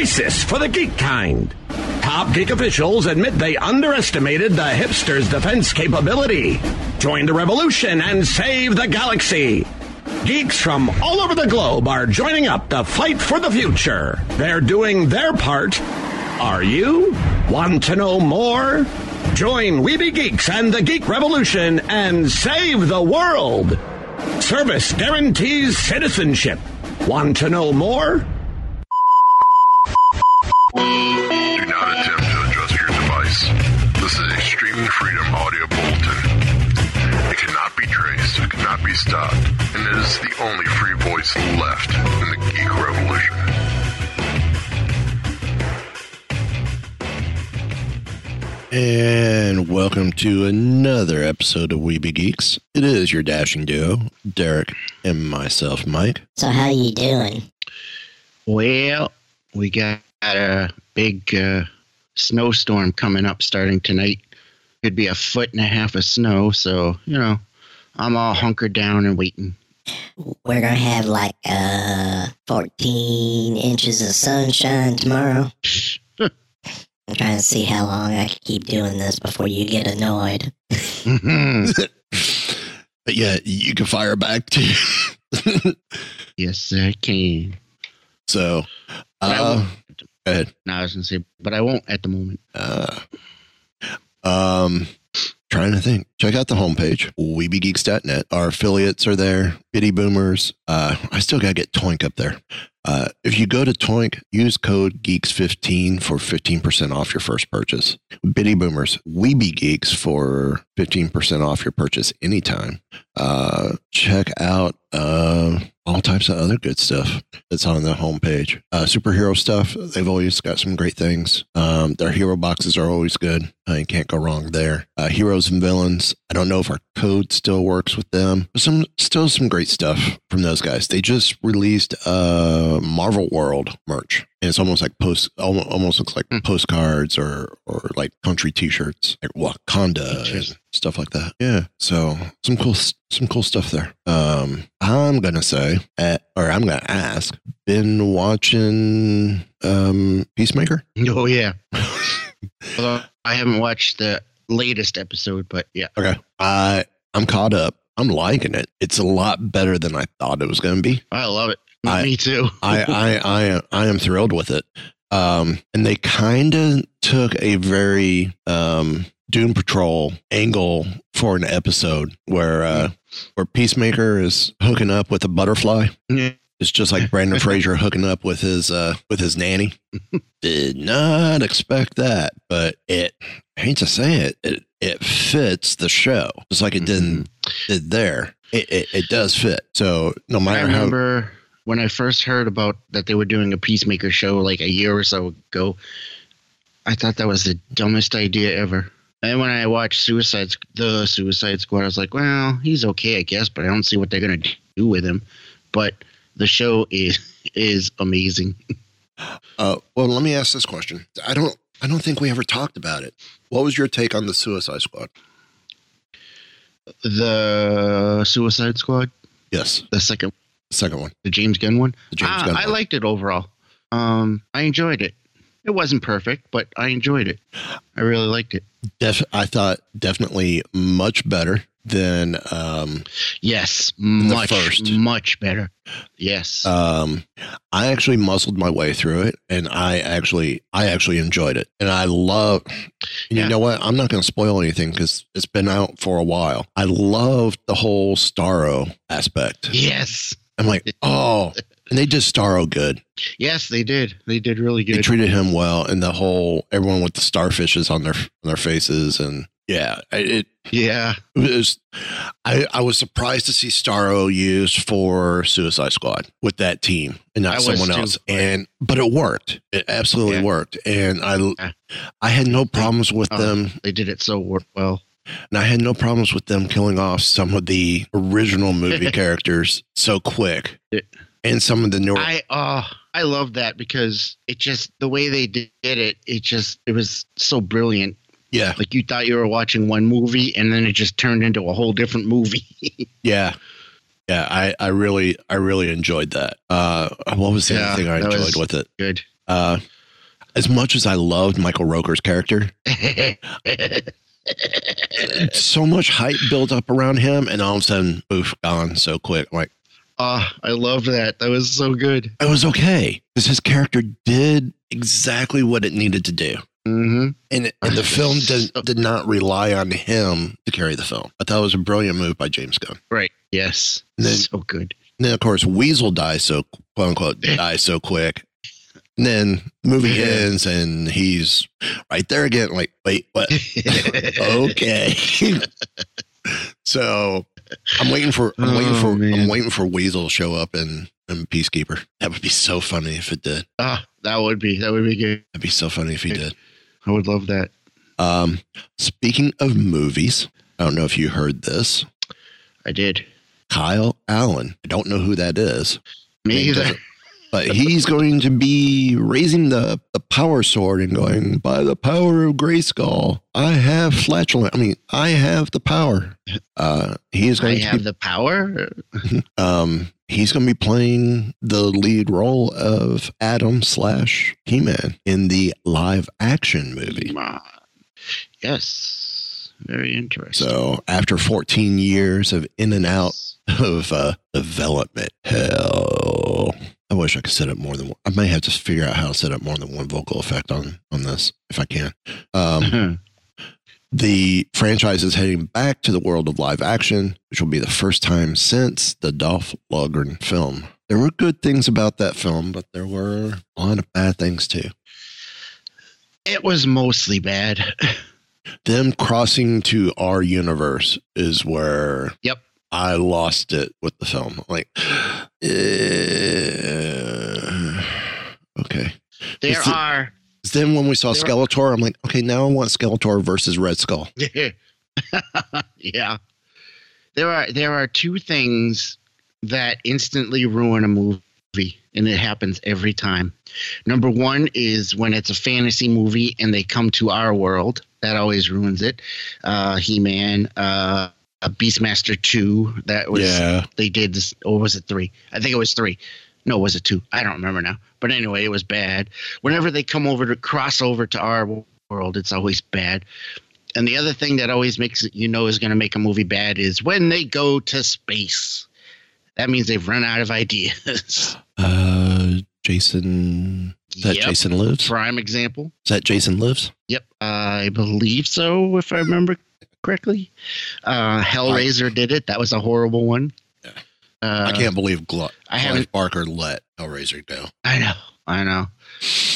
Crisis for the geek kind. Top geek officials admit they underestimated the hipsters' defense capability. Join the revolution and save the galaxy. Geeks from all over the globe are joining up to fight for the future. They're doing their part. Are you? Want to know more? Join We Be Geeks and the Geek Revolution and save the world. Service guarantees citizenship. Want to know more? Do not attempt to adjust your device. This is a streaming freedom audio bulletin. It cannot be traced, it cannot be stopped, and it is the only free voice left in the geek revolution. And welcome to another episode of We Be Geeks. It is your dashing duo, Derek and myself, Mike. So how are you doing? Well, we got a big uh, snowstorm coming up starting tonight. Could be a foot and a half of snow, so you know, I'm all hunkered down and waiting. We're gonna have like uh 14 inches of sunshine tomorrow. I'm trying to see how long I can keep doing this before you get annoyed. but yeah, you can fire back too. yes, I can. so, I uh, won't. Go ahead. No, I was gonna say, but I won't at the moment. Uh, um, trying to think. Check out the homepage, weebygeeks.net. Our affiliates are there. Bitty Boomers. Uh, I still gotta get Toink up there. Uh, if you go to Toink, use code Geeks15 for 15% off your first purchase. Bitty Boomers, We Be Geeks for 15% off your purchase anytime. Uh, check out uh, all types of other good stuff that's on the homepage. Uh, superhero stuff, they've always got some great things. Um, their hero boxes are always good. Uh, you can't go wrong there. Uh, heroes and villains. I don't know if our code still works with them. But some still some great stuff from those guys. They just released uh, Marvel World merch. And it's almost like post, almost looks like postcards or or like country T-shirts, like Wakanda and stuff like that. Yeah, so some cool some cool stuff there. Um, I'm gonna say, uh, or I'm gonna ask, been watching um Peacemaker? Oh yeah. Although I haven't watched the latest episode, but yeah. Okay, I I'm caught up. I'm liking it. It's a lot better than I thought it was gonna be. I love it. I- Me too. I I I am I am thrilled with it. Um, and they kind of took a very um Doom Patrol angle for an episode where uh where Peacemaker is hooking up with a butterfly. Yeah. It's just like Brendan Fraser hooking up with his uh with his nanny. Did not expect that, but it I hate to say it, it it fits the show just like it didn't did there. It, it it does fit. So no I matter how remember when I first heard about that they were doing a Peacemaker show like a year or so ago. I thought that was the dumbest idea ever. And when I watched Suicide, the Suicide Squad, I was like, well, he's okay, I guess, but I don't see what they're gonna do with him. But the show is is amazing. Uh, well, let me ask this question. I don't. I don't think we ever talked about it. What was your take on the Suicide Squad? The Suicide Squad, Yes, the second, second one. the James Gunn one. The James Ah, Gunn I one. liked it overall. Um, I enjoyed it. It wasn't perfect, but I enjoyed it. I really liked it. Def- I thought definitely much better than um, Yes, much, first. much better. Yes. um, I actually muzzled my way through it, and I actually I actually enjoyed it, and I love. Yeah. You know what? I'm not going to spoil anything because it's been out for a while. I loved the whole Starro aspect. yes. I'm like, oh, and they did Starro good. Yes, they did. They did really good. They treated him well, and the whole everyone with the starfishes on their on their faces, and Yeah, I- it, Yeah. it was. I I was surprised to see Starro used for Suicide Squad with that team and not was someone too. else. And but it worked. It absolutely Yeah. worked. And I Yeah. I had no problems with Oh. them. They did it so well. And I had no problems with them killing off some of the original movie characters so quick. Yeah. And some of the newer I uh I love that because it just the way they did it, it just it was so brilliant. Yeah. Like you thought you were watching one movie and then it just turned into a whole different movie. Yeah. Yeah, I, I really I really enjoyed that. Uh what was the Yeah, other thing I enjoyed with it? Good. Uh as much as I loved Michael Rooker's character, so much hype built up around him and all of a sudden, oof, gone so quick. I'm like, uh, I loved that. That was so good. it was okay. Because his character did exactly what it needed to do. Mm-hmm. And, and the film did, did not rely on him to carry the film. I thought it was a brilliant move by James Gunn. Right. Yes. And then- so good. And then, of course, Weasel dies so quote unquote dies so quick. And then movie Yeah. ends and he's right there again. Like, wait, what? okay. so I'm waiting for I'm waiting Oh, for I'm waiting for Weasel to show up in, in Peacekeeper. That would be so funny if it did. Ah, that would be that would be good. That'd be so funny if he did. I would love that. Um, speaking of movies, I don't know if you heard this. I did. Kyle Allen. I don't know who that is. Me either. doesn't- But he's going to be raising the, the power sword and going, by the power of Grayskull, I have flatulent. I mean, I have the power. Uh, he is I going to have be, the power. um, he's going to be playing the lead role of Adam slash He-Man in the live action movie. Yes. Very interesting. So after 14 years of in and out of uh, development. Hell, I wish I could set up more than one. I may have to figure out how to set up more than one vocal effect on on this if I can. Um, the franchise is heading back to the world of live action, which will be the first time since the Dolph Lundgren film. There were good things about that film, but there were a lot of bad things too. it was mostly bad. Them crossing to our universe is where Yep. I lost it with the film. Like, eh, okay. There it- are Then when we saw Skeletor, I'm like, okay, now I want Skeletor versus Red Skull. yeah. There are there are two things that instantly ruin a movie, and it happens every time. Number one is when it's a fantasy movie and they come to our world. That always ruins it. Uh, He Man, uh, a Beastmaster two. That was Yeah. they did this, or was it three? I think it was three. No, was it two? I don't remember now. But anyway, it was bad. Whenever they come over to cross over to our world, it's always bad. And the other thing that always makes it you know is going to make a movie bad is when they go to space. That means they've run out of ideas. Uh, Jason. Is that Yep. Jason Lives? Prime example. Is that Jason Lives? Yep, I believe so, if I remember correctly. Uh, Hellraiser did it. That was a horrible one. Yeah. Uh, I can't believe Gl- I haven't- Barker let Hellraiser go. I know, I know.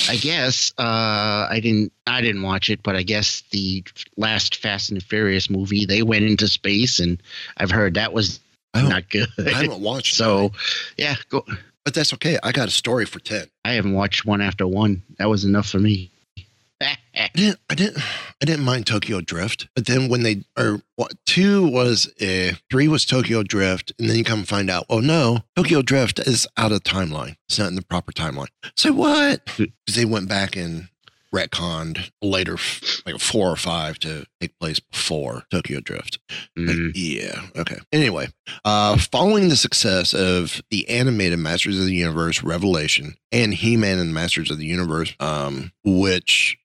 I guess uh, I didn't. I didn't watch it, but I guess the last Fast and Furious movie they went into space, and I've heard that was haven't, good. I haven't watched so, it, yeah, go. but that's okay. I got a story for 10. I haven't watched one after one. That was enough for me. I didn't, I didn't, I didn't mind Tokyo Drift, but then when they or what two was uh, three was Tokyo Drift, and then you come find out, oh no, Tokyo Drift is out of timeline. It's not in the proper timeline. So what? Because they went back and retconned later, like four or five to take place before Tokyo Drift. Like, Mm. yeah. Okay. Anyway, uh, following the success of the animated Masters of the Universe Revelation and He-Man and the Masters of the Universe, um, which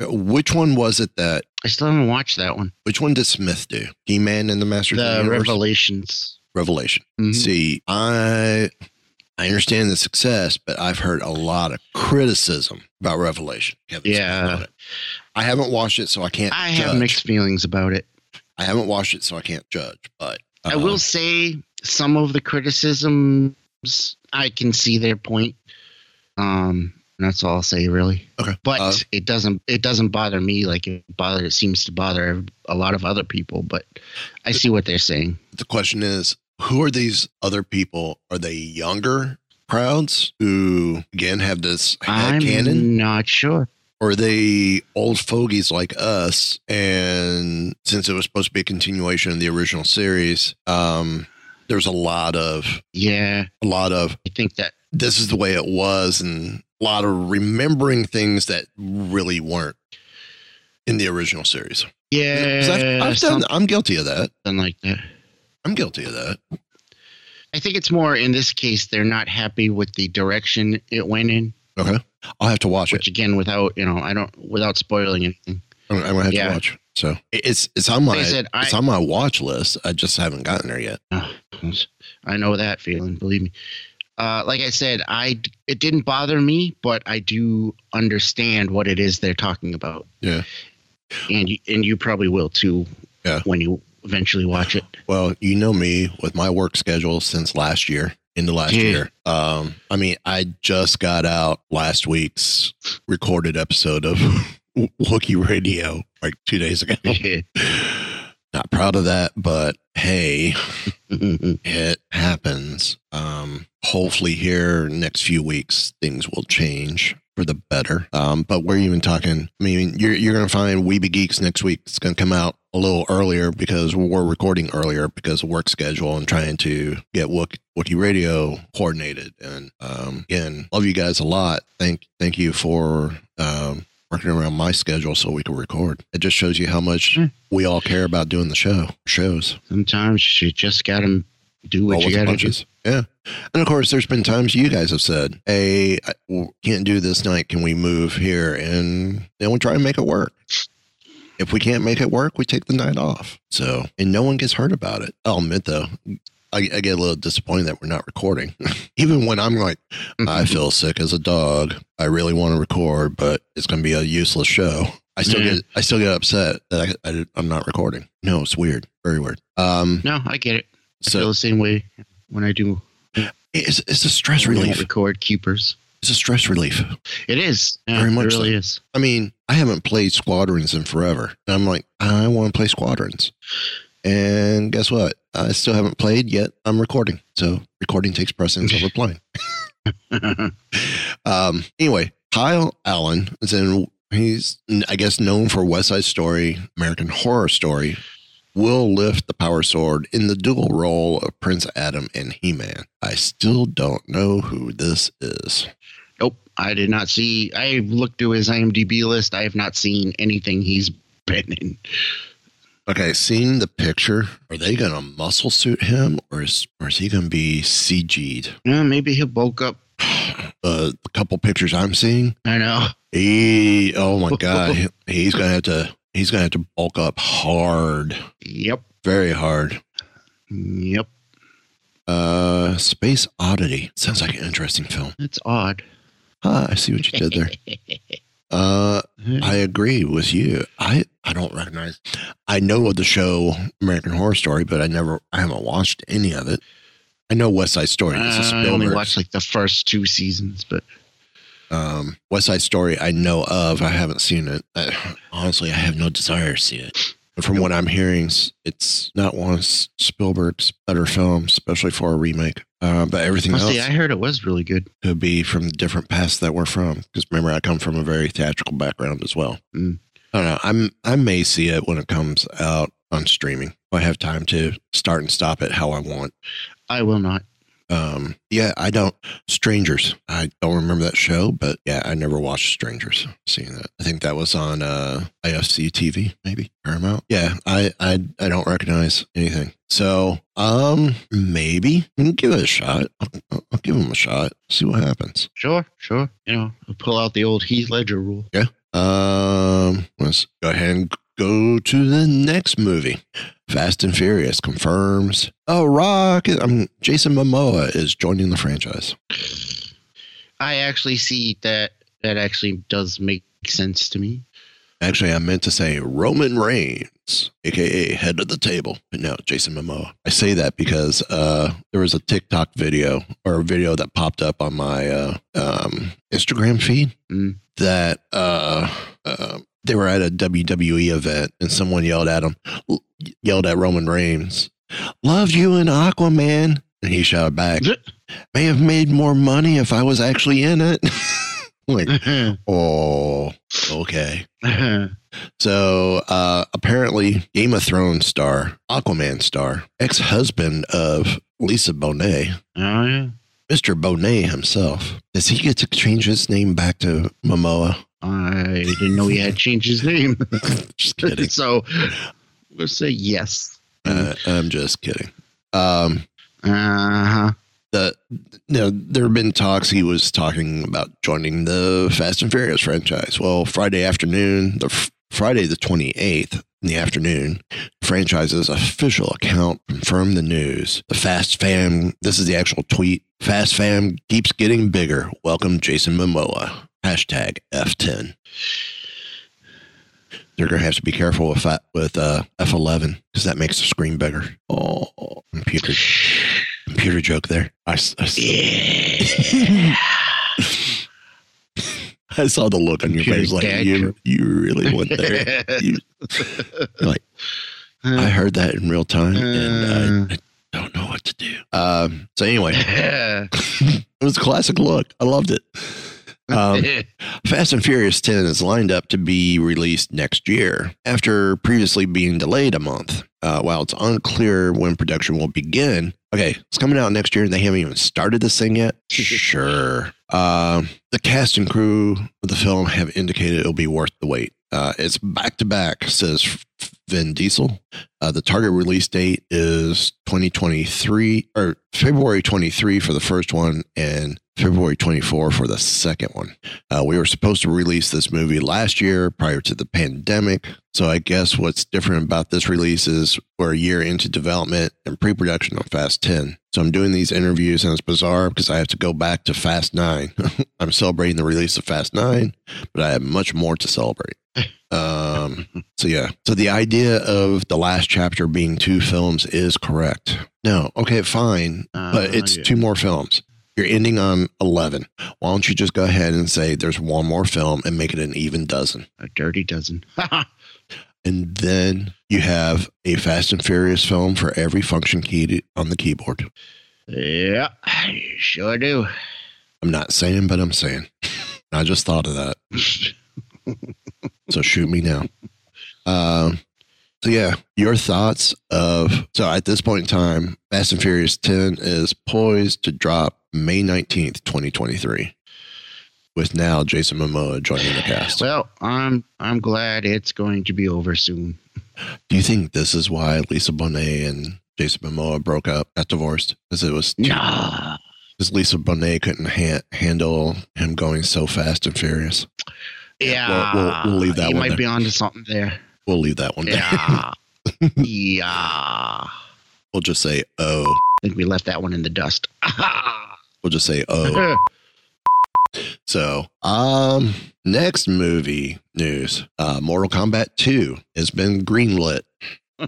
which one was it that I still haven't watched that one. which one did Smith do? He-Man and the Masters of the The Universe Revelations. Revelation. Mhm. See, I I understand the success, but I've heard a lot of criticism about Revelation. Yeah. I haven't watched it, so I can't. I have mixed feelings about it. I haven't watched it, so I can't judge. But I uh, will say some of the criticisms I can see their point. Um, that's all I'll say, really. Okay. But Uh, it doesn't it doesn't bother me like it bother it seems to bother a lot of other people. But I see what they're saying. the question is, who are these other people? Are they younger crowds who again have this head I'm canon? not sure. Or are they old fogies like us? And since it was supposed to be a continuation of the original series, um, there's a lot of Yeah, a lot of I think that this is the way it was and a lot of remembering things that really weren't in the original series. yeah, I've, I've done. I'm guilty of that. Something like that. I'm guilty of that. I think it's more in this case they're not happy with the direction it went in. Okay. I'll have to watch Which it. again, without you know, I don't without spoiling anything. I'm, I'm gonna have Yeah. to watch. So it's it's on my I said, I- it's on my watch list. I just haven't gotten there yet. Oh, I know that feeling. Believe me. Uh, like I said, I it didn't bother me, but I do understand what it is they're talking about. Yeah. and you, and you probably will too. Yeah. when you eventually watch it. Well, you know me with my work schedule since last year, into last year. Um, I mean, I just got out last week's recorded episode of Wookie Radio like two days ago. Not proud of that, but hey, it happens. Um, hopefully, here next few weeks, things will change for the better. Um, but we're even talking. I mean, you're you're gonna find We Be Geeks next week. It's gonna come out a little earlier because we're recording earlier because of work schedule and trying to get Wook, Wookie Radio coordinated. And um, again, love you guys a lot. Thank thank you for um, working around my schedule so we can record. It just shows you how much Hmm. we all care about doing the show shows. Sometimes you just gotta do what Roll you gotta do. Yeah. And of course, there's been times you guys have said, Hey, I can't do this night. Can we move here? And then we try and make it work. If we can't make it work, we take the night off. So, and no one gets hurt about it. I'll admit though, I, I get a little disappointed that we're not recording. Even when I'm like, I feel sick as a dog. I really want to record, but it's going to be a useless show. I still Yeah. get, I still get upset that I, I, I'm not recording. No, it's weird. Very weird. Um, No, I get it. I So- feel the same way when I do it's, it's a stress relief. record keepers. It's a stress relief. It is. Yeah, Very much It really so. is. I mean, I haven't played Squadrons in forever. And I'm like, I want to play Squadrons. And guess what? I still haven't played yet. I'm recording. So recording takes precedence over playing. Um, anyway, Kyle Allen is in, he's, I guess, known for West Side Story, American Horror Story, will lift the power sword in the dual role of Prince Adam and He Man. I still don't know who this is. Nope, I did not see. I looked through his IMDb list. I have not seen anything he's been in. Okay, seeing the picture, are they gonna muscle suit him, or is or is he gonna be CG'd? Yeah, maybe he'll bulk up. Uh, the couple pictures I'm seeing, I know. he, oh my god, he's gonna have to, he's gonna have to bulk up hard, Yep. very hard. Yep. Uh, Space Oddity sounds like an interesting film. It's odd. Ah, I see what you did there. Uh, I agree with you. I I don't recognize. I know of the show American Horror Story, but I never, I haven't watched any of it. I know West Side Story. Uh, I only watched like the first two seasons, but um, West Side Story. I know of. I haven't seen it. I, honestly, I have no desire to see it. But from what I'm hearing, it's not one of Spielberg's better films, especially for a remake. Uh, but everything else I heard it was really good. could be from the different paths that we're from. Because remember, I come from a very theatrical background as well. Mm. I don't know. I'm I may see it when it comes out on streaming. I have time to start and stop it how I want. I will not. Um, yeah, I don't. Strangers. I don't remember that show, but yeah, I never watched Strangers. Seeing that, I think that was on uh, IFC TV, maybe Paramount. Yeah, I I I don't recognize anything. So, um, maybe give it a shot. I'll, I'll- give him a shot. See what happens. Sure, sure. You know, I'll pull out the old Heath Ledger rule. Yeah. Um, let's go ahead and go to the next movie. Fast and Furious confirms a rock. Um, Jason Momoa is joining the franchise. I actually see that that actually does make sense to me. Actually, I meant to say Roman Reigns, aka head of the table, but no, Jason Momoa. I say that because uh, there was a TikTok video or a video that popped up on my uh, um, Instagram feed Mm. that uh, uh, they were at a WWE event and someone yelled at him, yelled at Roman Reigns, "Love you and Aquaman," and he shouted back, "May have made more money if I was actually in it." like, oh, okay. So uh, apparently, Game of Thrones star, Aquaman star, ex husband of Lisa Bonet, oh yeah. Mr. Bonet himself, does he get to change his name back to Momoa? I didn't know he had changed his name. Just kidding. so we'll say yes. Uh, I'm just kidding. Um, Uh huh. the you know, there have been talks he was talking about joining the Fast and Furious franchise. Well, Friday afternoon, the f- Friday the 28th in the afternoon, the franchise's official account confirmed the news. The Fast Fam, this is the actual tweet. Fast Fam keeps getting bigger. Welcome Jason Momoa. Hashtag F10. They're gonna have to be careful with with uh, F11 because that makes the screen bigger. Oh, computer computer joke there. I saw the look on your face, like you you really went there. You, like I heard that in real time, and I, I don't know what to do. Um, so anyway, it was a classic look. I loved it. Um, Fast and Furious 10 is lined up to be released next year after previously being delayed a month. Uh, while it's unclear when production will begin, okay, it's coming out next year and they haven't even started this thing yet. Sure. Um, the cast and crew of the film have indicated it'll be worth the wait. Uh, it's back to back, says Vin Diesel. Uh, the target release date is 2023 or February 23 for the first one and February 24 for the second one. Uh, we were supposed to release this movie last year prior to the pandemic. So I guess what's different about this release is we're a year into development and pre production on Fast 10. So I'm doing these interviews and it's bizarre because I have to go back to Fast 9. I'm celebrating the release of Fast 9, but I have much more to celebrate. Um, so yeah. So the idea of the last chapter being two films is correct. No, okay, fine, but it's yeah. two more films. You're ending on 11. Why don't you just go ahead and say there's one more film and make it an even dozen? A dirty dozen. And then you have a Fast and Furious film for every function key to- on the keyboard. yeah, I sure do. I'm not saying, but I'm saying. I just thought of that. so shoot me now. Um, so yeah, your thoughts of so at this point in time, Fast and Furious 10 is poised to drop May 19th, 2023. With now Jason Momoa joining the cast. Well, I'm I'm glad it's going to be over soon. Do you think this is why Lisa Bonet and Jason Momoa broke up, got divorced? Because it was Nah. because Lisa Bonet couldn't ha- handle him going so fast and furious. Yeah, we'll- we'll- we'll leave that You might there. be onto something there. We'll leave that one. there. Yeah, yeah. We'll just say oh. I think we left that one in the dust. We'll just say oh. So, um, next movie news: uh, Mortal Kombat Two has been greenlit. Oh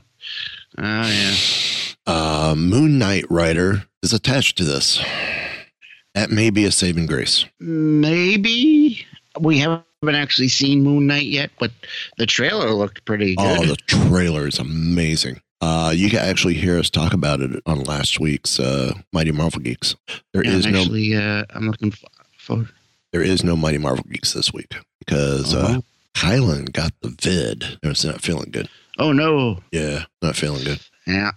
yeah. Uh, Moon Knight writer is attached to this. That may be a saving grace. Maybe we haven't actually seen Moon Knight yet, but the trailer looked pretty good. Oh, the trailer is amazing. Uh, you can actually hear us talk about it on last week's uh, Mighty Marvel Geeks. There Yeah, is I'm no actually, uh, I'm looking for. there is no Mighty Marvel Geeks this week because uh, Uh-huh. Kylan got the vid. It's not feeling good. Oh no! Yeah, not feeling good. Yeah.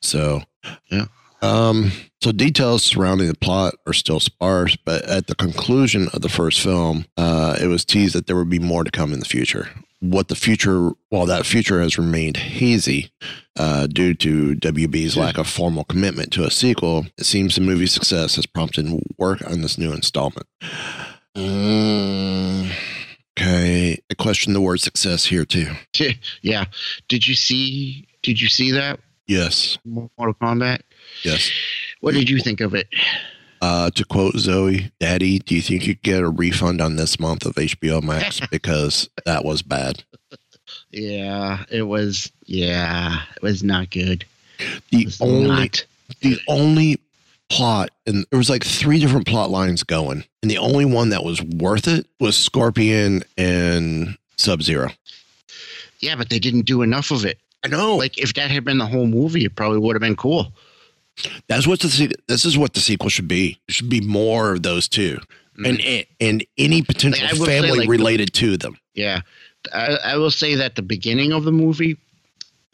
So, Yeah. Um, so details surrounding the plot are still sparse, but at the conclusion of the first film, uh, it was teased that there would be more to come in the future. What the future, while that future has remained hazy uh, due to WB's lack of formal commitment to a sequel, it seems the movie's success has prompted work on this new installment. Mm, okay, I question the word success here too. yeah. Did you see? Did you see that Yes, Mortal Kombat? Yes. What did you think of it? Uh, to quote Zoe, Daddy, do you think you could get a refund on this month of HBO Max because that was bad? Yeah, it was. Yeah, it was not good. The only not. the only plot and there was like three different plot lines going, and the only one that was worth it was Scorpion and Sub Zero. Yeah, but they didn't do enough of it. I know. Like if that had been the whole movie, it probably would have been cool. That's what the this is what the sequel should be. It should be more of those two, mm. and and any potential Like, I will say, family like, related to them. Yeah, I, I will say that the beginning of the movie,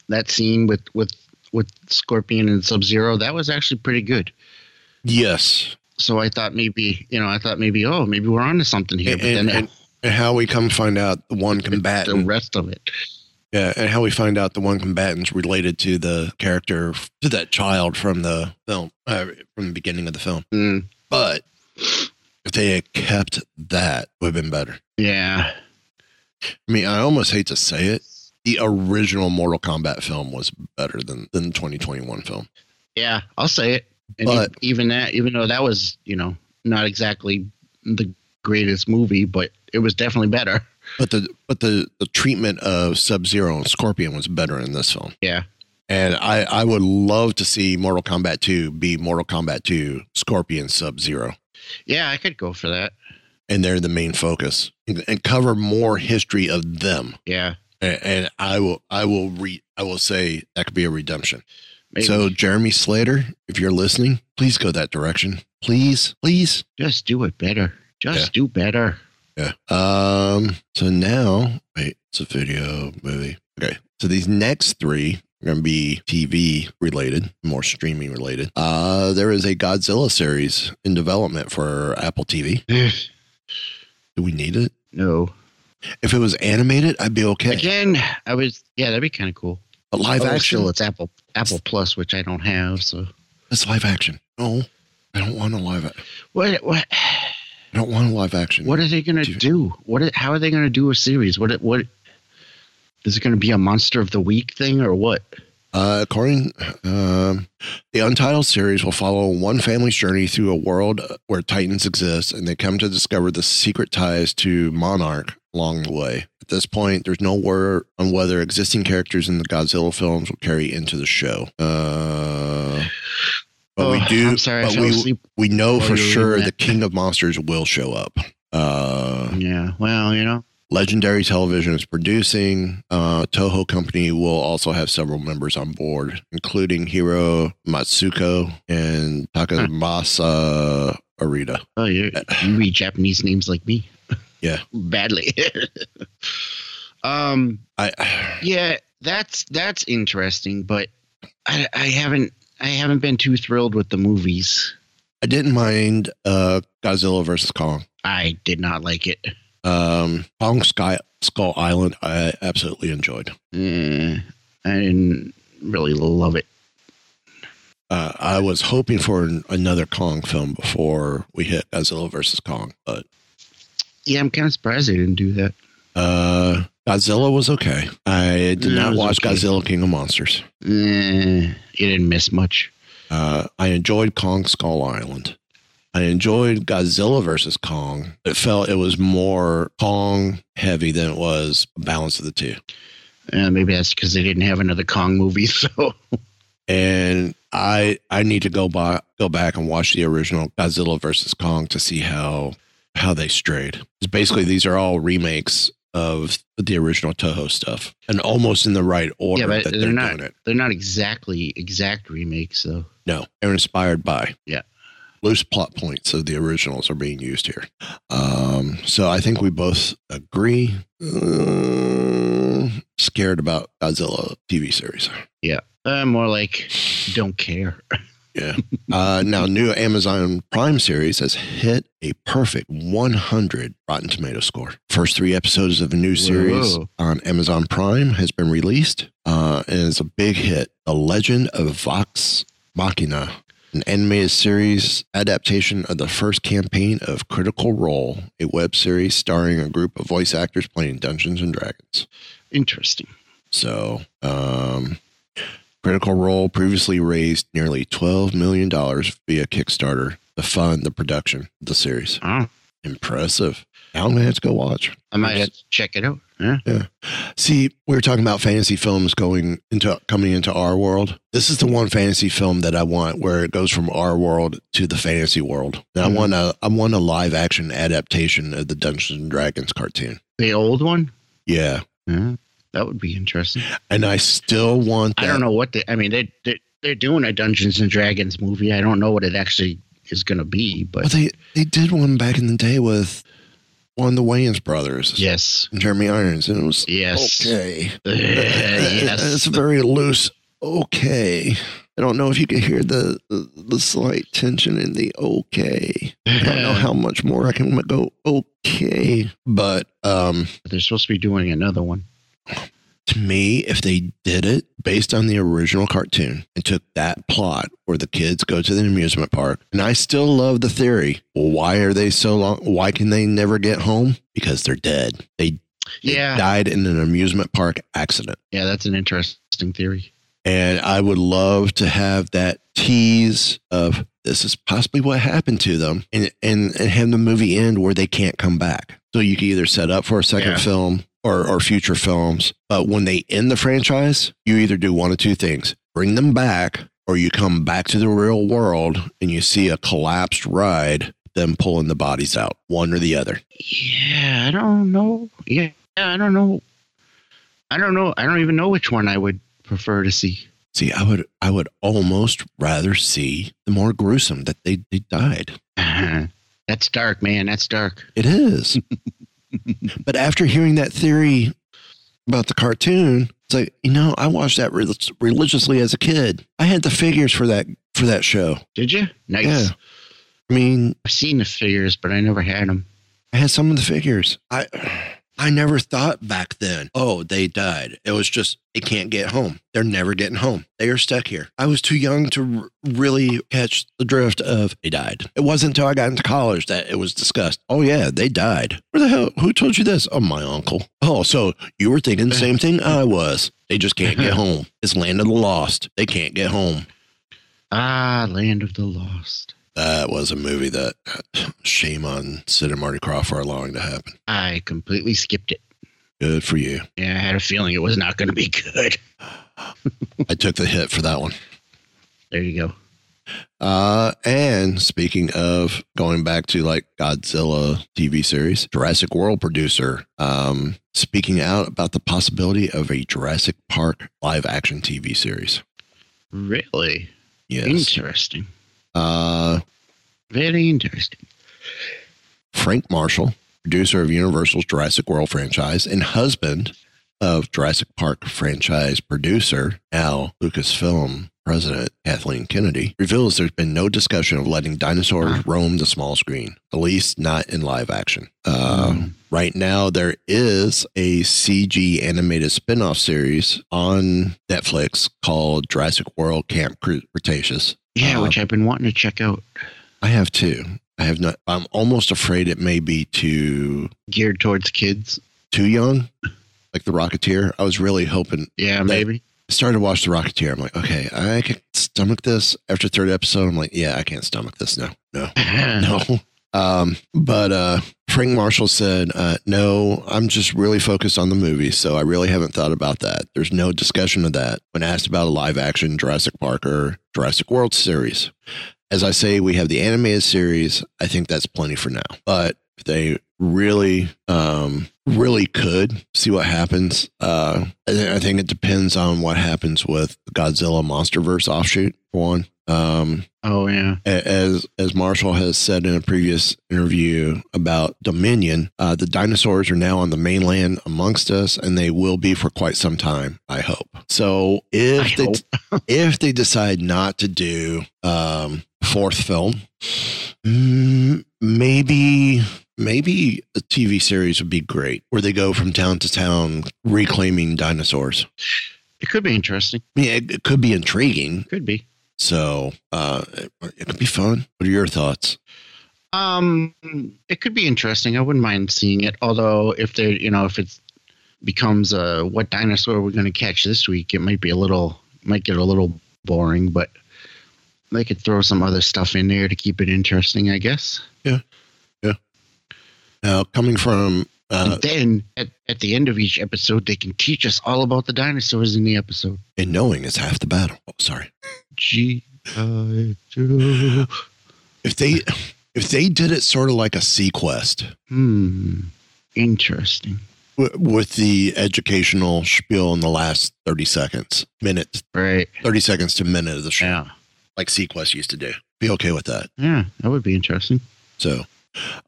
that scene with with with Scorpion and Sub Zero, that was actually pretty good. Yes, So I thought maybe you know I thought maybe oh maybe we're onto something here, and, but then and, and how we come find out the one combat the rest of it. Yeah, and how we find out the one combatant's related to the character to that child from the film uh, from the beginning of the film. Mm, But if they had kept that, would have been better. yeah, I mean, I almost hate to say it. The original Mortal Kombat film was better than, than the 2021 film. yeah, I'll say it. And But- even that, even though that was you know not exactly the greatest movie, but it was definitely better. But the but the, the treatment of Sub Zero and Scorpion was better in this film. Yeah, And I, I would love to see Mortal Kombat 2 be Mortal Kombat 2 Scorpion Sub Zero. yeah, I could go for that. And they're the main focus and, cover more history of them. Yeah, And, and I will I will re I will say that could be a redemption. maybe. So Jeremy Slater, if you're listening, please go that direction. Please, please. just do it better. Just Yeah. do better. Yeah. Um. So now, wait, it's a video movie. Okay. So these next three are going to be TV related, more streaming related. Uh, there is a Godzilla series in development for Apple TV. Do we need it? no. If it was animated, I'd be okay. Again, I was yeah, that'd be kind of cool. But live Oh, action, still, it's Apple Apple Plus, which I don't have. So it's live action. No, I don't want a live. a- what what I don't want a live action. what are they gonna Do- do? What how are they gonna do a series? What what is it gonna be a monster of the week thing or what? Uh, according, um, the Untitled series will follow one family's journey through a world where Titans exist, and they come to discover the secret ties to Monarch along the way. At this point, there's no word on whether existing characters in the Godzilla films will carry into the show. Uh, but we Oh, do. I'm sorry, but we we know for sure the. King of Monsters will show up. Uh, Yeah. Well, you know. Legendary Television is producing. Uh, Toho Company will also have several members on board, including Hiro Matsuoka and Takemasa Arita. Oh, you you read Japanese names like me. Yeah. Badly. um. I Yeah, that's that's interesting, but I, I haven't I haven't been too thrilled with the movies. I didn't mind uh, Godzilla versus Kong. I did not like it. Um, Kong Sky Skull Island. I absolutely enjoyed. Eh, I didn't really love it. Uh, I was hoping for an, another Kong film before we hit Godzilla versus Kong, but Yeah, I'm kind of surprised they didn't do that. uh, Godzilla was okay. I did Yeah, not watch okay. Godzilla King of Monsters. Eh, you didn't miss much. Uh, I enjoyed Kong Skull Island. I enjoyed Godzilla versus Kong. It felt it was more Kong heavy than it was a balance of the two. Uh, maybe that's because they didn't have another Kong movie. So And I I need to go by go back and watch the original Godzilla versus Kong to see how how they strayed. basically these are all remakes of the original Toho stuff, and almost in the right order yeah, but that they're, they're, not doing it. they're not exactly exact remakes though. No, they're inspired by. Yeah. Loose plot points of the originals are being used here. Um, so I think we both agree. Uh, scared about Godzilla TV series. Yeah. Uh, more like don't care. Yeah. Uh, now, new Amazon Prime series has hit a perfect 100 Rotten Tomato score. First three episodes of a new series Whoa. on Amazon Prime has been released, uh, and it's a big hit. The Legend of Vox Machina, an animated series adaptation of the first campaign of Critical Role, a web series starring a group of voice actors playing Dungeons and Dragons. Interesting. So, um, Critical Role previously raised nearly $12 million via Kickstarter to fund the production, of the series. Oh, Impressive. Now I'm gonna have to go watch. I might have to check it out. Yeah. See, we were talking about fantasy films going into coming into our world. This is the one fantasy film that I want where it goes from our world to the fantasy world. And I Mhm. want a I want a live action adaptation of the Dungeons and Dragons cartoon. The old one? Yeah. Yeah. That would be interesting. And I still want that. I don't know what they, I mean, they, they, they're doing a Dungeons and Dragons movie. I don't know what it actually is going to be, Well, but they they did one back in the day with one of the Wayans brothers. yes. Jeremy Irons, and it was Yes. okay. Uh, yes. It's very loose. Okay. I don't know if you can hear the, the the slight tension in the okay. I don't know how much more I can go okay, but um They're supposed to be doing another one. To me, if they did it based on the original cartoon and took that plot where the kids go to the amusement park, and I still love the theory. Well, why are they so long? Why can they never get home? Because they're dead. They, they Yeah. died in an amusement park accident. Yeah, that's an interesting theory. And I would love to have that tease of this is possibly what happened to them and, and, and have the movie end where they can't come back. So you can either set up for a second Yeah. film or, or future films. But when they end the franchise, you either do one of two things bring them back or you come back to the real world and you see a collapsed ride, them pulling the bodies out, one or the other. Yeah, I don't know. Yeah, I don't know. I don't know. I don't even know which one I would prefer to see. See, I would I would almost rather see the more gruesome that they, they died. That's dark, man. That's dark. It is. but after hearing that theory about the cartoon, it's like, you know, I watched that rel- religiously as a kid. I had the figures for that for that show. Did you? Nice. Yeah. I mean, I've seen the figures, but I never had them. I had some of the figures. I I never thought back then, oh, they died. It was just they can't get home. They're never getting home. They are stuck here. I was too young to r- really catch the drift of they died. It wasn't until I got into college that it was discussed. Oh yeah, they died. Where the hell? Who told you this? Oh, my uncle. Oh, so you were thinking the same thing I was. They just can't get home. It's land of the lost. They can't get home. Ah, Land of the Lost. That was a movie that shame on Sid and Marty Krofft for allowing to happen. I completely skipped it. Good for you. Yeah, I had a feeling it was not going to be good. I took the hit for that one. There you go. Uh, and speaking of going back to like Godzilla TV series, Jurassic World producer, um, speaking out about the possibility of a Jurassic Park live action TV series. Really Yes. interesting. Uh, Very interesting. Frank Marshall, producer of Universal's Jurassic World franchise and husband of Jurassic Park franchise producer, now Lucasfilm president Kathleen Kennedy, reveals there's been no discussion of letting dinosaurs roam the small screen, at least not in live action. Uh, Right now, there is a CG animated spin off series on Netflix called Jurassic World Camp Cretaceous. Yeah, Uh, which I've been wanting to check out. I have too. I have not. I'm almost afraid it may be too Geared towards kids. too young, like the Rocketeer. I was really hoping. Yeah, maybe. I started to watch the Rocketeer. I'm like, okay, I can stomach this. After third episode, I'm like, yeah, I can't stomach this. No, no, no. Um, but uh, Frank Marshall said, uh, no, I'm just really focused on the movie, so I really haven't thought about that. There's no discussion of that when asked about a live action Jurassic Park or Jurassic World series. As I say, we have the animated series. I think that's plenty for now. But they really, um, really could see what happens, uh, I, th- I think it depends on what happens with Godzilla MonsterVerse offshoot. For one, um, Oh, yeah. as as Marshall has said in a previous interview about Dominion, uh, the dinosaurs are now on the mainland amongst us, and they will be for quite some time. I hope. So if I they if they decide not to do um, fourth film, mm, maybe maybe a TV series would be great, where they go from town to town reclaiming dinosaurs. It could be interesting. Mean, it, it could be intriguing. Could be. So uh, it, it could be fun. What are your thoughts? Um, it could be interesting. I wouldn't mind seeing it. Although, if they, you know, if it becomes uh, what dinosaur we're going to catch this week, it might be a little, might get a little boring. But They could throw some other stuff in there to keep it interesting, I guess. Yeah, yeah. Now, coming from uh, and then at, at the end of each episode, they can teach us all about the dinosaurs in the episode. and knowing is half the battle. Oh, sorry. G I Joe. If they if they did it sort of like a seaQuest Hmm. Interesting. w- with the educational spiel in the last thirty seconds, minute, Right. thirty seconds to minute of the show, Yeah. like seaQuest used to do. Be okay with that. Yeah, that would be interesting. So,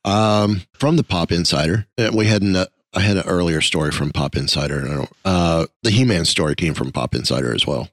um, from the Pop Insider, uh, we had an, I had an earlier story from Pop Insider. and I don't- Uh, the He Man story came from Pop Insider as well.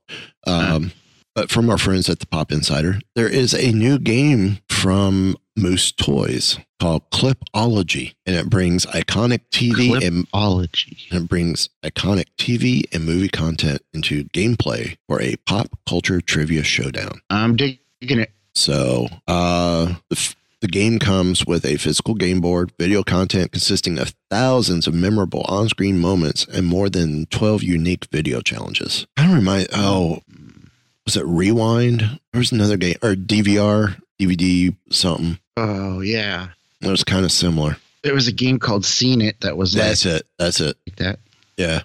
Um, but from our friends at the Pop Insider, there is a new game from Moose Toys called Clipology, and it brings iconic TV and Clipology. and it brings iconic TV and movie content into gameplay for a pop culture trivia showdown. I'm digging it. So, uh, the, f- the game comes with a physical game board, video content consisting of thousands of memorable on screen moments, and more than 12 unique video challenges. I don't remind, oh, was it Rewind? There's another game, or DVR, DVD, something. Oh yeah. It was kind of similar. There was a game called Seen It that was That's it. That's it. like that. Yeah.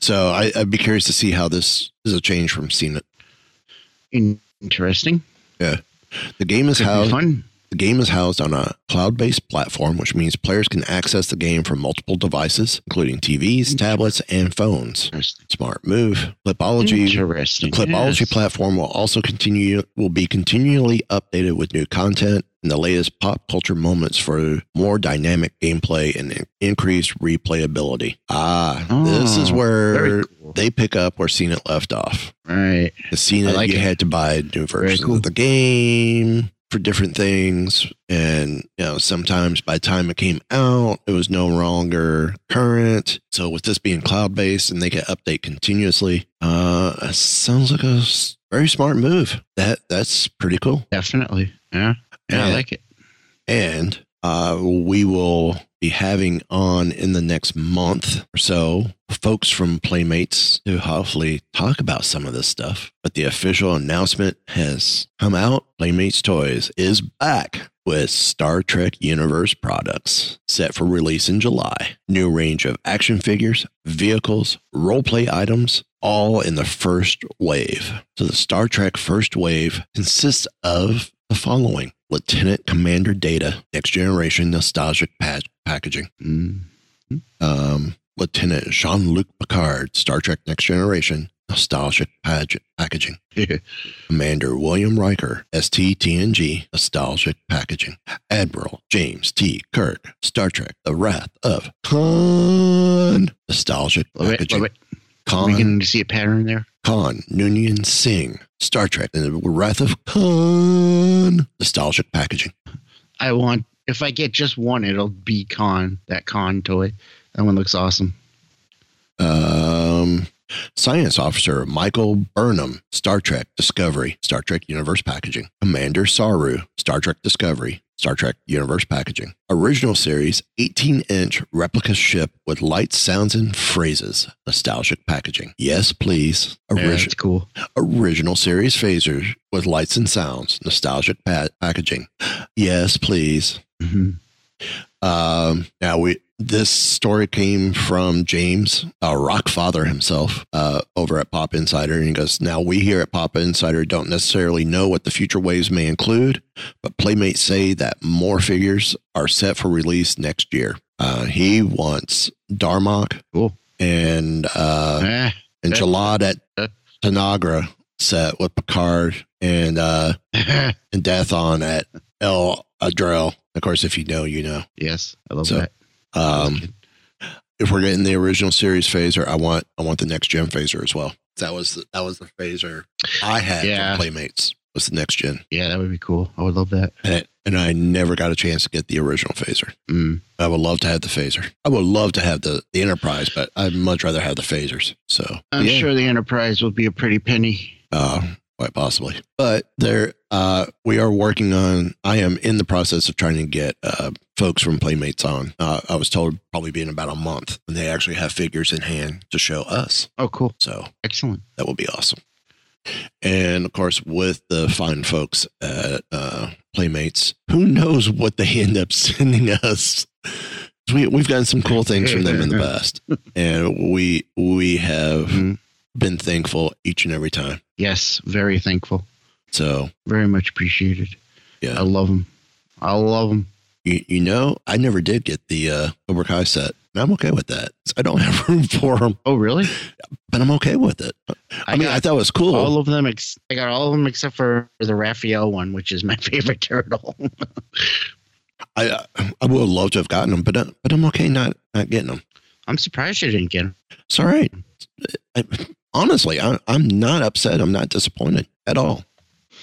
So I, I'd be curious to see how this is a change from Seen It. Interesting. Yeah. The game is be fun. The game is housed on a cloud based platform, which means players can access the game from multiple devices, including TVs, tablets, and phones. Smart move. Clipology. The Interesting. Clipology Yes. platform will also continue will be continually updated with new content and the latest pop culture moments for more dynamic gameplay and increased replayability. Ah, this is Oh, where cool. they pick up where It left off. Right. The that like you it. had to buy a new versions cool. of the game for different things. And, you know, sometimes by the time it came out, it was no longer current. So with this being cloud based and they can update continuously, uh, sounds like a very smart move. That That's pretty cool. Definitely. Yeah. Yeah, I like it. And uh, we will be having on in the next month or so folks from Playmates to hopefully talk about some of this stuff. But the official announcement has come out Playmates Toys is back with Star Trek Universe products set for release in July. New range of action figures, vehicles, roleplay items, all in the first wave. So the Star Trek first wave consists of the following Lieutenant Commander Data, next generation nostalgic pa- packaging. Mm. Um, Lieutenant Jean Luc Picard, Star Trek Next Generation, nostalgic pag- packaging. Commander William Riker, STTNG, nostalgic packaging. Admiral James T. Kirk, Star Trek The Wrath of Khan, nostalgic Love it. packaging. Love it. Are we beginning to see a pattern there? Khan Noonien Singh, Star Trek The Wrath of Khan, nostalgic packaging. I want, if I get just one, it'll be Khan, that Khan toy. That one looks awesome. Um, Science Officer Michael Burnham, Star Trek Discovery, Star Trek Universe Packaging. Commander Saru, Star Trek Discovery, Star Trek Universe Packaging. Original series, 18 inch replica ship with lights, sounds, and phrases. Nostalgic packaging. Yes, please. Yeah, that's cool. original series phasers with lights and sounds. Nostalgic pa- packaging. Yes, please. hmm Um, now we this story came from James, uh, Rockfather himself, uh, over at Pop Insider, and he goes, "Now we here at Pop Insider don't necessarily know what the future waves may include, but Playmates say that more figures are set for release next year. Uh, he wants Darmok Cool. and uh, Eh. Jalad at Uh. Tanagra set with Picard and uh, and Dathon at El Adrel. Of course, if you know, you know. yes, I love So, that. Um, if we're getting the original series phaser, I want I want the next gen phaser as well. That was the, that was the phaser I had Yeah. from Playmates. Was the next gen, yeah, that would be cool. I would love that. and, it, and I never got a chance to get the original phaser. Mm. I would love to have the phaser. I would love to have the the Enterprise, but I'd much rather have the phasers. So I'm yeah. sure the Enterprise will be a pretty penny. uh, quite possibly. But there, uh, we are working on. I am in the process of trying to get uh, folks from Playmates on. Uh, I was told probably be in about a month and they actually have figures in hand to show us. Oh, cool. So Excellent. that will be awesome. And of course, with the fine folks at uh, Playmates, who knows what they end up sending us. We, we've gotten some cool things from them in the past, and we we have Mhm. been thankful each and every time. Yes, very thankful. So Very much appreciated. Yeah. I love them. I love them. You, you know, I never did get the uh, Cobra Kai set, and I'm okay with that. I don't have room for them, Oh, really? but I'm okay with it. I, mean, I thought it was cool. all of them. Ex- I got all of them except for the Raphael one, which is my favorite turtle. I uh, I would love to have gotten them, but uh, but I'm okay not not getting them. I'm surprised you didn't get them. It's all right. I, honestly, I, I'm not upset. I'm not disappointed at all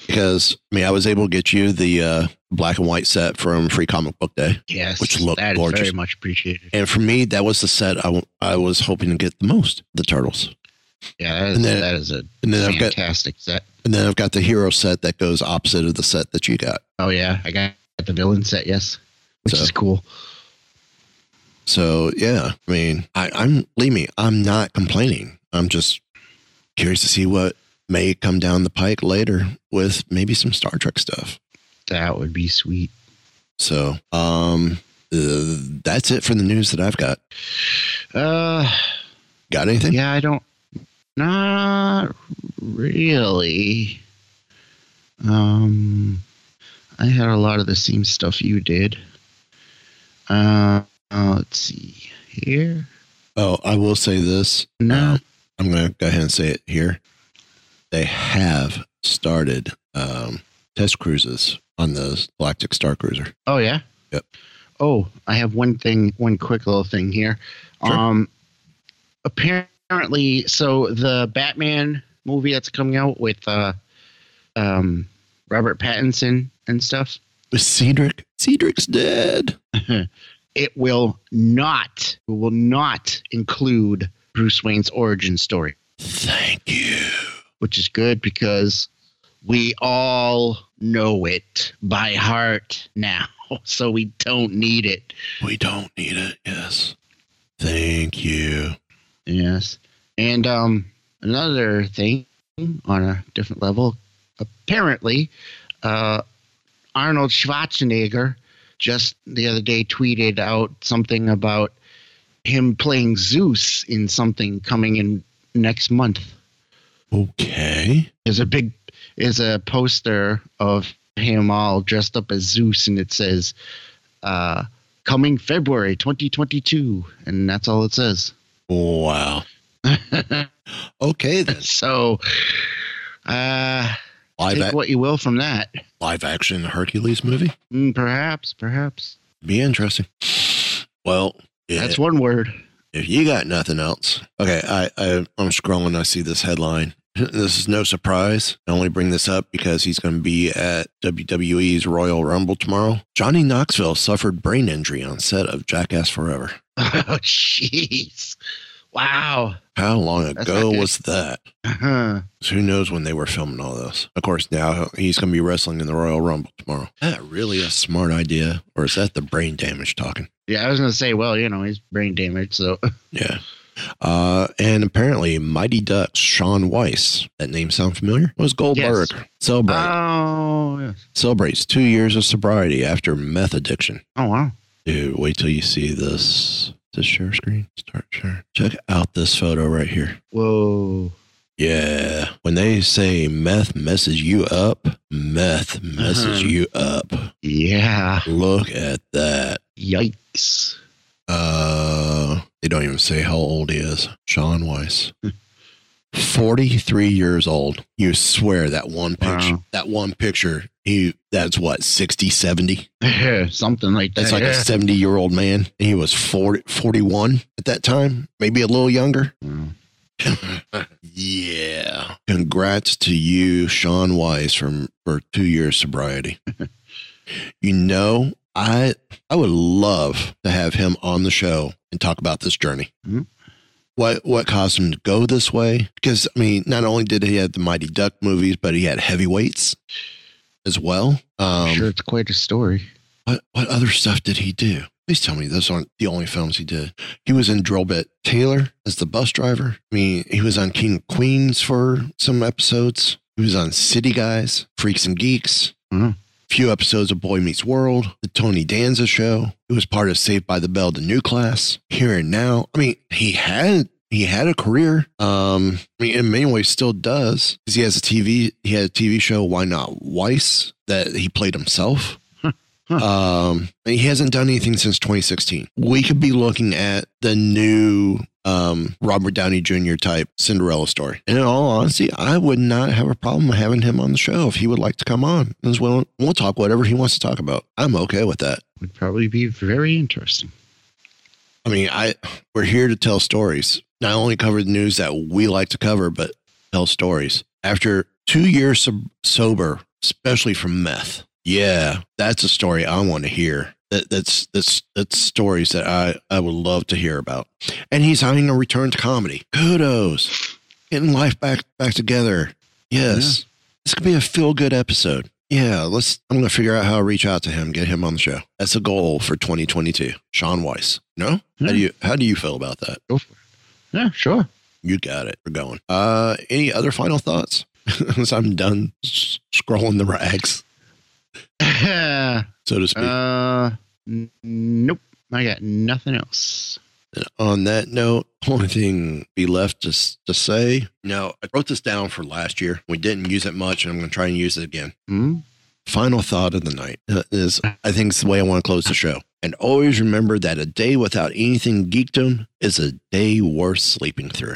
because I mean I was able to get you the uh, black and white set from Free Comic Book Day, Yes, Which looked that gorgeous. very much appreciated. and for me that was the set I, w- I was hoping to get the most. The turtles, Yeah, that is, And then- that is a and then I've got fantastic set. and then I've got the hero set that goes opposite of the set that you got. Oh yeah, I got the villain set. Yes, which So- is cool. So yeah, I mean, I, I'm believe me, I'm not complaining. I'm just curious to see what may come down the pike later with maybe some Star Trek stuff. That would be sweet. So um, uh, that's it for the news that I've got. Uh, Got anything? yeah, I don't. Not really. Um, I had a lot of the same stuff you did. Uh, uh, let's see here. Oh, I will say this. No. I'm going to go ahead and say it here. They have started um, test cruises on the Galactic Star Cruiser. Oh yeah. Yep. Oh, I have one thing, one quick little thing here. Sure. Um, apparently, so the Batman movie that's coming out with uh, um, Robert Pattinson and stuff, Cedric, Cedric's dead. it will not, it will not include Bruce Wayne's origin story, Thank you. Which is good because we all know it by heart now, so we don't need it. We don't need it. Yes. Thank you. Yes. And um another thing on a different level, apparently, uh Arnold Schwarzenegger just the other day tweeted out something about him playing Zeus in something coming in next month. Okay. There's a big is a poster of him all dressed up as Zeus and it says uh coming February 2022 and that's all it says. Wow. Okay then. so uh Live, take ac- what you will from that. live action Hercules movie. Mm, perhaps, perhaps. Be interesting. Well, yeah, That's one word. if you got nothing else. Okay, I, I I'm scrolling. I see this headline. This is no surprise. I only bring this up because he's going to be at WWE's Royal Rumble tomorrow. Johnny Knoxville suffered brain injury on set of Jackass Forever. Oh, jeez. Wow. How long ago was that? Uh-huh. So who knows when they were filming all this? Of course, now he's going to be wrestling in the Royal Rumble tomorrow. Is that really a smart idea, or is that the brain damage talking? Yeah, I was going to say, well, you know, he's brain damaged. So, Yeah. Uh, and apparently, Mighty Ducks Shaun Weiss. That name sound familiar? Was Goldberg Yes. celebrate oh, yes. celebrates two years of sobriety after meth addiction? Oh, wow. Dude, wait till you see this. This share screen. Start share. Check out this photo right here. Whoa. Yeah. When they say meth messes you up, meth messes Uh-huh. you up. Yeah. Look at that. Yikes. Uh, they don't even say how old he is. Shaun Weiss. 43 years old. You swear that one picture, Wow. that one picture, he, that's what, 60, 70? Something like that. That's like yeah. a 70 year old man. And he was 40, 41 at that time, maybe a little younger. Wow. yeah. Congrats to you, Shaun Weiss, from for two years sobriety. you know, I I would love to have him on the show and talk about this journey. Mhm. What what caused him to go this way? Because I mean, not only did he have the Mighty Duck movies, but he had heavyweights as well. Um, I'm sure it's quite a story. What what other stuff did he do? Please tell me those aren't the only films he did. He was in Drillbit Taylor as the bus driver. I mean, he was on King of Queens for some episodes. He was on City Guys, Freaks and Geeks. Mhm. Few episodes of Boy Meets World, the Tony Danza show. He was part of Saved by the Bell, the new class. Here and now. I mean, he had he had a career. Um, I mean, in many ways, still does he has a TV. He had a TV show. Why not Weiss that he played himself. Um, he hasn't done anything since 2016. We could be looking at the new um, Robert Downey Jr. type Cinderella story. And in all honesty, I would not have a problem having him on the show if he would like to come on as well. We'll talk whatever he wants to talk about. I'm okay with that. Would probably be very interesting. I mean, I we're here to tell stories. Not only cover the news that we like to cover, but tell stories. After two years sob- sober, especially from meth, yeah, that's a story I want to hear. That, that's that's that's stories that I I would love to hear about. And he's having a return to comedy. Kudos, getting life back back together. Yes, this could be a feel good episode. Yeah, let's. I'm gonna figure out how to reach out to him, get him on the show. That's a goal for 2022. Shaun Weiss. No, how do you how do you feel about that? Go for it. Yeah, sure. You got it. We're going. Uh, any other final thoughts? As I'm done s- scrolling the rags, so to speak. uh, n- nope. I got nothing else. And on that note, only thing be left to, to say. Now, I wrote this down for last year. We didn't use it much, and I'm going to try and use it again. Hmm? Final thought of the night uh, is I think it's the way I want to close the show. And always remember that a day without anything geekdom is a day worth sleeping through.